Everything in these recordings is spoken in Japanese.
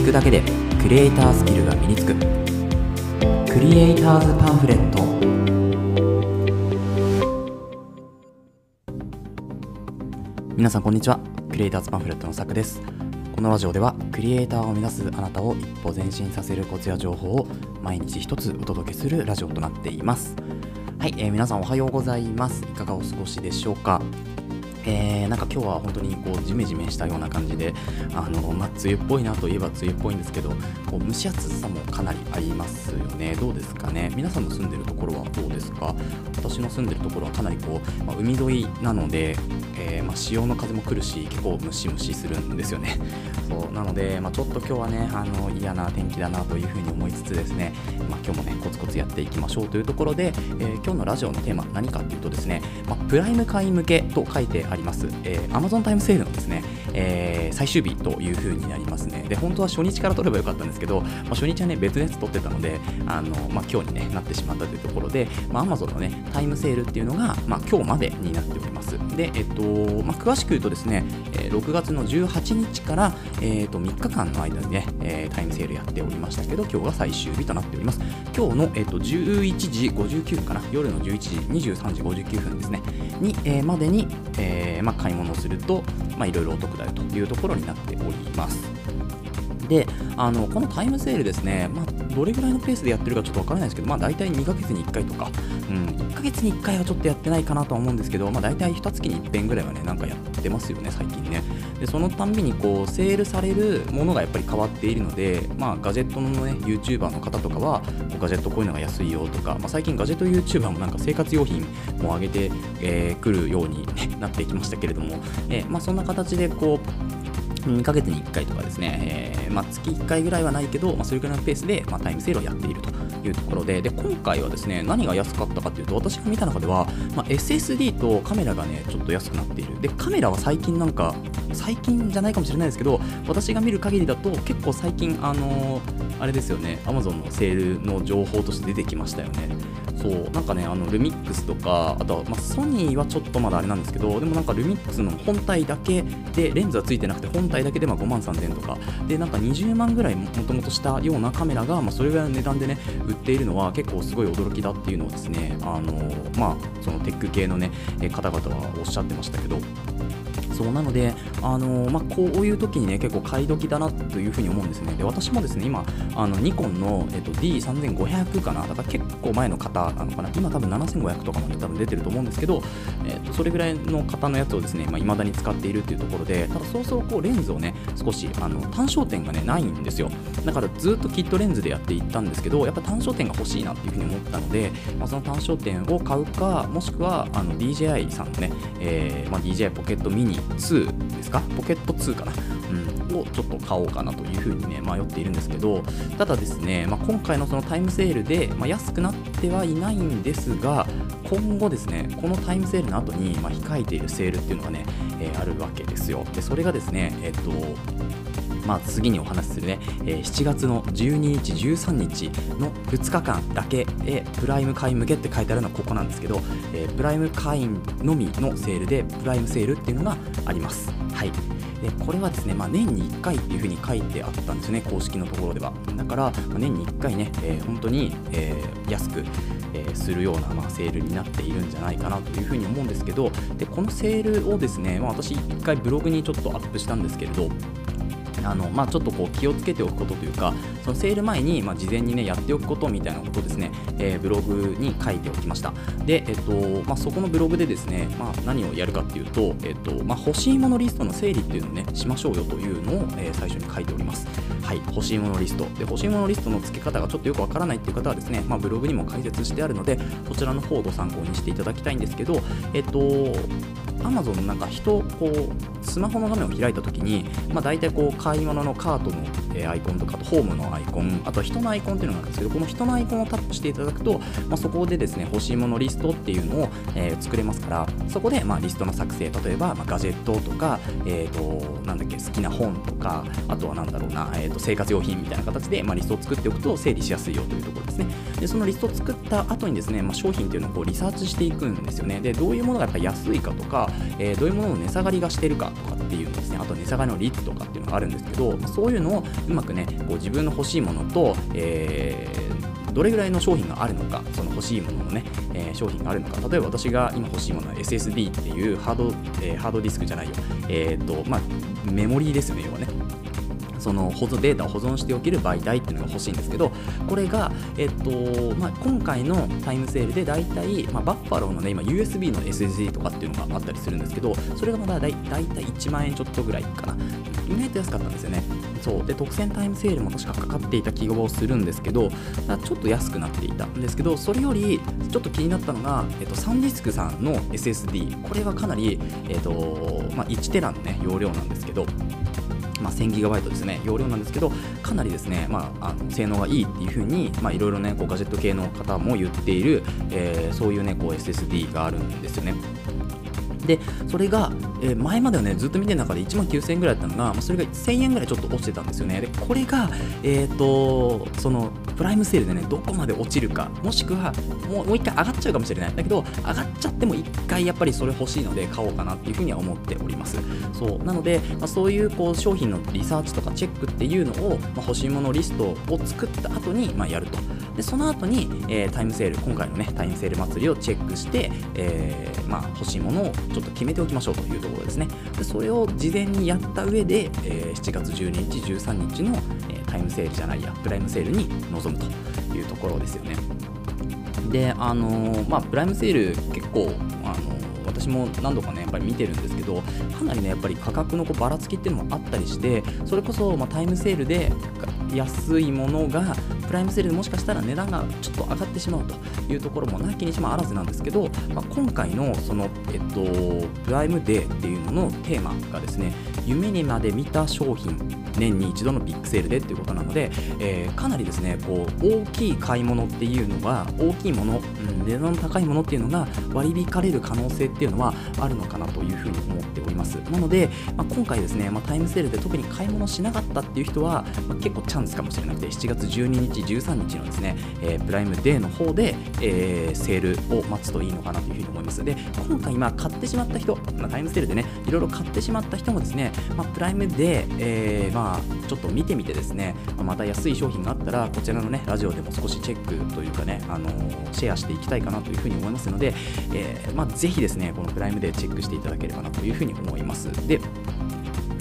聞くだけでクリエイタースキルが身につく。クリエイターズパンフレット。皆さんこんにちは。クリエイターズパンフレットのさくです。このラジオではクリエイターを目指すあなたを一歩前進させるコツや情報を毎日一つお届けするラジオとなっています。はい、えー、皆さんおはようございます。いかがお過ごしでしょうか？えー、なんか今日は本当にこうジメジメしたような感じで、あのまあ、梅雨っぽいなといえば梅雨っぽいんですけど、こう蒸し暑さもかなりありますよね、どうですかね、皆さんの住んでるところはどうですか、私の住んでるところはかなりこう、まあ、海沿いなので、えー、まあ、潮の風も来るし、結構ムシムシするんですよね。そうなので、ま、ちょっと今日はねあの嫌な天気だなというふうに思いつつですね、ま、今日もねコツコツやっていきましょうというところで、えー、今日のラジオのテーマ何かっていうとですね、ま、プライム会員向けと書いてあります、えー、Amazon タイムセールのですね、えー、最終日というふうになりますね。で本当は初日から取ればよかったんですけど、まあ、初日はね別のやつ取ってたのであの、まあ、今日に、ね、なってしまったというところで、まあ、Amazon のねタイムセールっていうのが、まあ、今日までになっておりますで、えっとまあ、詳しく言うとですね、6月の18日から、えー、と3日間の間にね、えー、タイムセールやっておりましたけど、今日が最終日となっております。今日の、えーと、11時59分かな、夜の11時、23時59分ですね、に、えー、までに、えーまあ、買い物をすると、いろいろお得だよというところになっております。で、あのこのタイムセールですね、まあ、どれぐらいのペースでやってるかちょっとわからないですけど、まあ、大体2ヶ月に1回とか、うん、1ヶ月に1回はちょっとやってないかなとは思うんですけど、まあ、大体1月に1遍ぐらいはね、なんかやってますよね、最近ね。で、そのたんびにこう、セールされるものがやっぱり変わっているので、まあ、ガジェットのね、YouTuber の方とかは、ガジェットこういうのが安いよとか、まあ、最近ガジェット YouTuber もなんか生活用品も上げてく、えー、るように、ね、なってきましたけれども、えー、まあ、そんな形でこう、2ヶ月に1回とかですね、えー、まあ、月1回ぐらいはないけど、まあ、それぐらいのペースで、まあ、タイムセールをやっているというところでで今回はですね何が安かったかというと私が見た中では、ま、SSD とカメラがねちょっと安くなっている。でカメラは最近なんか最近じゃないかもしれないですけど私が見る限りだと結構最近あのー、あれですよね Amazon のセールの情報として出てきましたよね。そうなんかねあのルミックスとかあとは、まあ、ソニーはちょっとまだあれなんですけどでもなんかルミックスの本体だけでレンズはついてなくて本体だけでま5万3000円とか。でなんか20万ぐらいもともとしたようなカメラが、まあ、それぐらいの値段でね売っているのは結構すごい驚きだっていうのをですねあのまあそのテック系のね方々はおっしゃってましたけど。そうなので、あの、まあ、こういう時にね結構買い時だなというふうに思うんですね。で私もですね今あのニコンの、えっと、D3500 かな？だから結構前の方なのかな？今多分7500とかまで多分出てると思うんですけど、えっと、それぐらいの方のやつをですね、まあ、未だに使っているというところでただそうそうこうレンズをね少しあの単焦点がねないんですよ。だからずっとキットレンズでやっていったんですけどやっぱ単焦点が欲しいなっていうふうに思ったので、まあ、その単焦点を買うかもしくはあの DJI さんのね、えーまあ、DJI ポケットミニ2ですか？ポケット2かな、うん、をちょっと買おうかなというふうにね迷っているんですけどただですね、まあ、今回のそのタイムセールで、まあ、安くなってはいないんですが今後ですねこのタイムセールの後にま控えているセールっていうのがね、えー、あるわけですよ。でそれがですねえっとまあ、次にお話しするね、えー、7月の12日、13日の2日間だけで、プライム会員向けって書いてあるのはここなんですけど、えー、プライム会員のみのセールで、プライムセールっていうのがあります。はい。でこれはですね、まあ、年に1回っていうふうに書いてあったんですよね、公式のところでは。だから、まあ、年に1回ね、えー、本当に、えー、安く、えー、するような、まあ、セールになっているんじゃないかなというふうに思うんですけど、でこのセールをですね、まあ、私、1回ブログにちょっとアップしたんですけれど、あのまあ、ちょっとこう気をつけておくことというか、そのセール前に、まあ、事前に、ね、やっておくことみたいなことですね、えー、ブログに書いておきました。で、えっとまあ、そこのブログでですね、まあ、何をやるかっていうと、えっとまあ、欲しいものリストの整理っていうのをね、しましょうよというのを、えー、最初に書いております。はい、欲しいものリスト。で、欲しいものリストの付け方がちょっとよくわからないっていう方はですね、まあ、ブログにも解説してあるので、そちらの方をご参考にしていただきたいんですけど、えっと、Amazon のなんか人こうスマホの画面を開いたときに、まあ、大体こう買い物のカートの、えアイコンとかとホームのアイコンあとは人のアイコンっていうのがあるんですけどこの人のアイコンをタップしていただくと、まあ、そこでですね欲しいものリストっていうのを、えー、作れますからそこで、まあ、リストの作成例えば、ま、ガジェットとか、えーと、なんだっけ好きな本とかあとはなんだろうな、えーと、生活用品みたいな形で、まあ、リストを作っておくと整理しやすいよというところですね。でそのリストを作った後にですね、まあ、商品っていうのをこうリサーチしていくんですよね。でどういうものがやっぱ安いかとか、えー、どういうものの値下がりがしているかとかっていうのですねあと値下がりの率とかっていうのがあるんですけどそういうのをうまくねこう自分の欲しいものと、えー、どれぐらいの商品があるのか、その欲しいもののね、えー、商品があるのか、例えば私が今欲しいものは SSD っていうハード,、えー、ハードディスクじゃないよ、えーとまあ、メモリーですよね、要はね。その保存データを保存しておける媒体っていうのが欲しいんですけど、これが、えっとまあ、今回のタイムセールで大体、まあ、バッファローのね、今 USB の SSD とかっていうのがあったりするんですけど、それがまだだい大体1万円ちょっとぐらいかな。意外と安かったんですよね。そうで特選タイムセールも確かかかっていた記号をするんですけどちょっと安くなっていたんですけどそれよりちょっと気になったのが、えっと、サンディスクさんの SSD これはかなり、えっとまあ、1テラの、ね、容量なんですけどまあ、1000GB ですね、容量なんですけど、かなりですね、まあ、あの性能がいいっていうふうに、いろいろね、こうガジェット系の方も言っている、えー、そういうね、こう SSD があるんですよね。でそれが、え、前まではねずっと見てる中で1万9000円ぐらいだったのが、まあ、それが1000円ぐらいちょっと落ちてたんですよね。でこれが、えーと、そのプライムセールでねどこまで落ちるかもしくはもうもう1回上がっちゃうかもしれない。だけど上がっちゃっても1回やっぱりそれ欲しいので買おうかなっていうふうには思っております。そう。なので、まあ、そういうこう商品のリサーチとかチェックっていうのを、まあ、欲しいものリストを作った後にま、あ、やると。でその後に、えー、タイムセール今回のねタイムセール祭りをチェックして、えー、まあ、欲しいものをちょっと決めておきましょうというところですね。でそれを事前にやった上で、えー、7月12日13日の、えタイムセールじゃないやプライムセールに臨むというところですよね。であのまあプライムセール結構あの私も何度かねやっぱり見てるんですけどかなりねやっぱり価格のこうばらつきっていうのもあったりしてそれこそ、まあ、タイムセールで安いものがプライムセールもしかしたら値段がちょっと上がってしまうというところもなきにしもあらずなんですけど、まあ、今回のその、えっと、プライムデーっていうののテーマがですね夢にまで見た商品年に一度のビッグセールでっていうことなので、えー、かなりですねこう大きい買い物っていうのが大きいもの、うん、値段の高いものっていうのが割り引かれる可能性っていうのはあるのかなというふうに思っております。なので、まあ、今回ですね、まあ、タイムセールで特に買い物しなかったっていう人は、まあ、結構チャンスかもしれなくて7月12日13日のですね、えー、プライムデーの方で、えー、セールを待つといいのかなというふうに思います。で今回まあ買ってしまった人、まあ、タイムセールでねいろいろ買ってしまった人もですね、まあ、プライムで、えー、まあまあちょっと見てみてですね、また安い商品があったらこちらのねラジオでも少しチェックというかね、あの、シェアしていきたいかなというふうに思いますので、えー、まあ、ぜひですねこのプライムでチェックしていただければなというふうに思います。で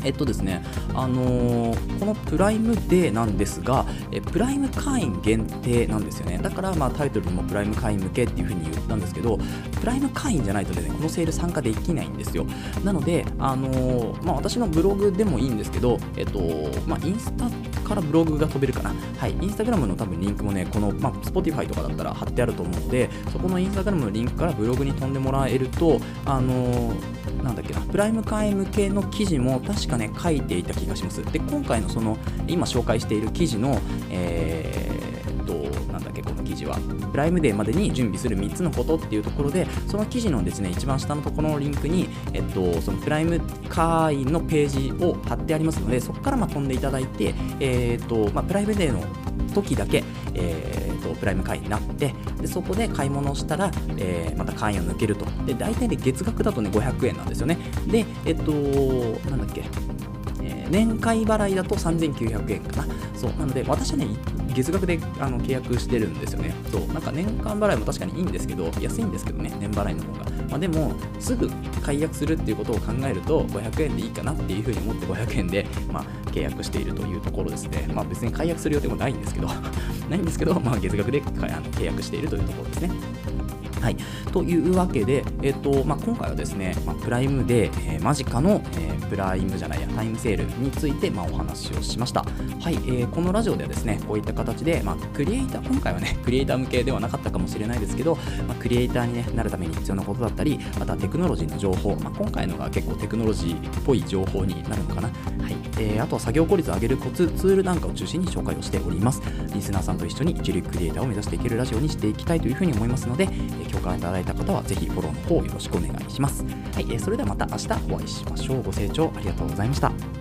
えっとですね、あのー、このプライムデーなんですが、えプライム会員限定なんですよね。だから、まあ、タイトルにもプライム会員向けっていう風に言ったんですけど、プライム会員じゃないとね、このセール参加できないんですよ。なので、あのー、まあ、私のブログでもいいんですけど、えっと、まあ、インスタからブログが飛べるかな。はい、インスタグラムの多分リンクもね、この、まあ、Spotify とかだったら貼ってあると思うので、そこのインスタグラムのリンクからブログに飛んでもらえると、あのー、なんだっけな、プライム会員向けの記事も確かね、書いていた気がします。で、今回のその、今紹介している記事の、えー、なんだっけ、この記事は、プライムデーまでに準備する3つのことっていうところで、その記事のですね、一番下のところのリンクに、えっと、そのプライム会員のページを貼ってありますので、そこからま飛んでいただいて、えー、っと、まあ、プライムデーの時だけ、えーと、プライム会員になってでそこで買い物をしたら、えー、また会員を抜けると。で大体で月額だとね500円なんですよね。でえっとなんだっけ？え年会払いだと3900円かな。そう、なので、私はね、月額であの契約してるんですよね。そう、なんか年間払いも確かにいいんですけど、安いんですけどね、年払いの方が。まあ、でも、すぐ解約するっていうことを考えると、500円でいいかなっていうふうに思って500円で、まあ、契約しているというところですね。まあ、別に解約する予定もないんですけど、ないんですけど、まあ、月額で契約しているというところですね。はい、というわけで、えっとまあ、今回はですね、まあ、プライムで、えー、間近の、えー、プライムじゃないやタイムセールについて、まあ、お話をしました、はい。えー、このラジオではですねこういった形で、まあ、クリエイター今回はね クリエイター向けではなかったかもしれないですけど、まあ、クリエイターに、ね、なるために必要なことだったりまたテクノロジーの情報、まあ、今回のが結構テクノロジーっぽい情報になるのかな、はい。えー、あとは作業効率を上げるコツツールなんかを中心に紹介をしております。リスナーさんと一緒に一流クリエイターを目指していけるラジオにしていきたいというふうに思いますので、えー、共感いただいた方はぜひフォローの方よろしくお願いします。はい、えー、それではまた明日お会いしましょう。ご清聴ありがとうございました。